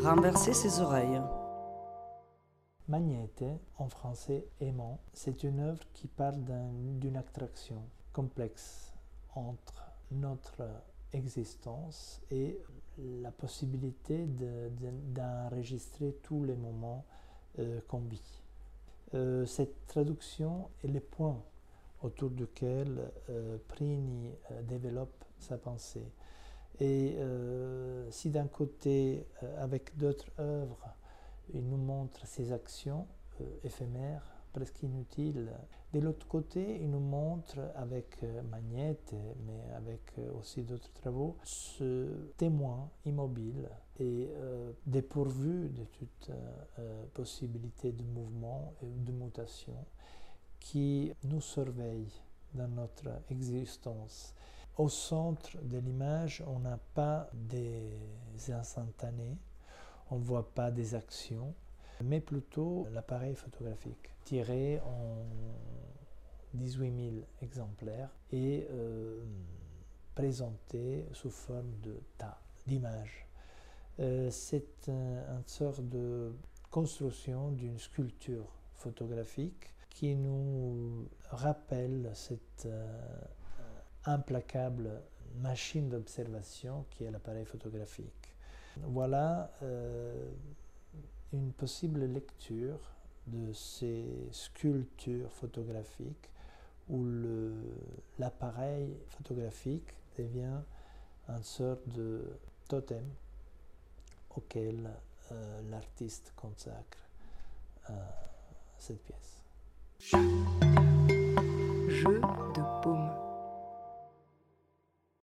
renverser ses oreilles. Magnete, en français aimant, c'est une œuvre qui parle d'une attraction complexe entre notre existence et la possibilité d'enregistrer tous les moments euh, qu'on vit. Euh, cette traduction est le point autour duquel euh, Prini développe sa pensée. Si d'un côté, avec d'autres œuvres, il nous montre ses actions euh, éphémères, presque inutiles. De l'autre côté, il nous montre avec euh, Magnette, mais avec euh, aussi d'autres travaux, ce témoin immobile et dépourvu de toute possibilité de mouvement et de mutation qui nous surveille dans notre existence. Au centre de l'image, on n'a pas des instantanés, on ne voit pas des actions, mais plutôt l'appareil photographique tiré en 18 000 exemplaires et euh, présenté sous forme de tas d'images. Euh, c'est une sorte de construction d'une sculpture photographique qui nous rappelle cette euh, implacable machine d'observation qui est l'appareil photographique. Voilà euh, une possible lecture de ces sculptures photographiques où l'appareil photographique devient une sorte de totem auquel euh, l'artiste consacre euh, cette pièce. Jeu.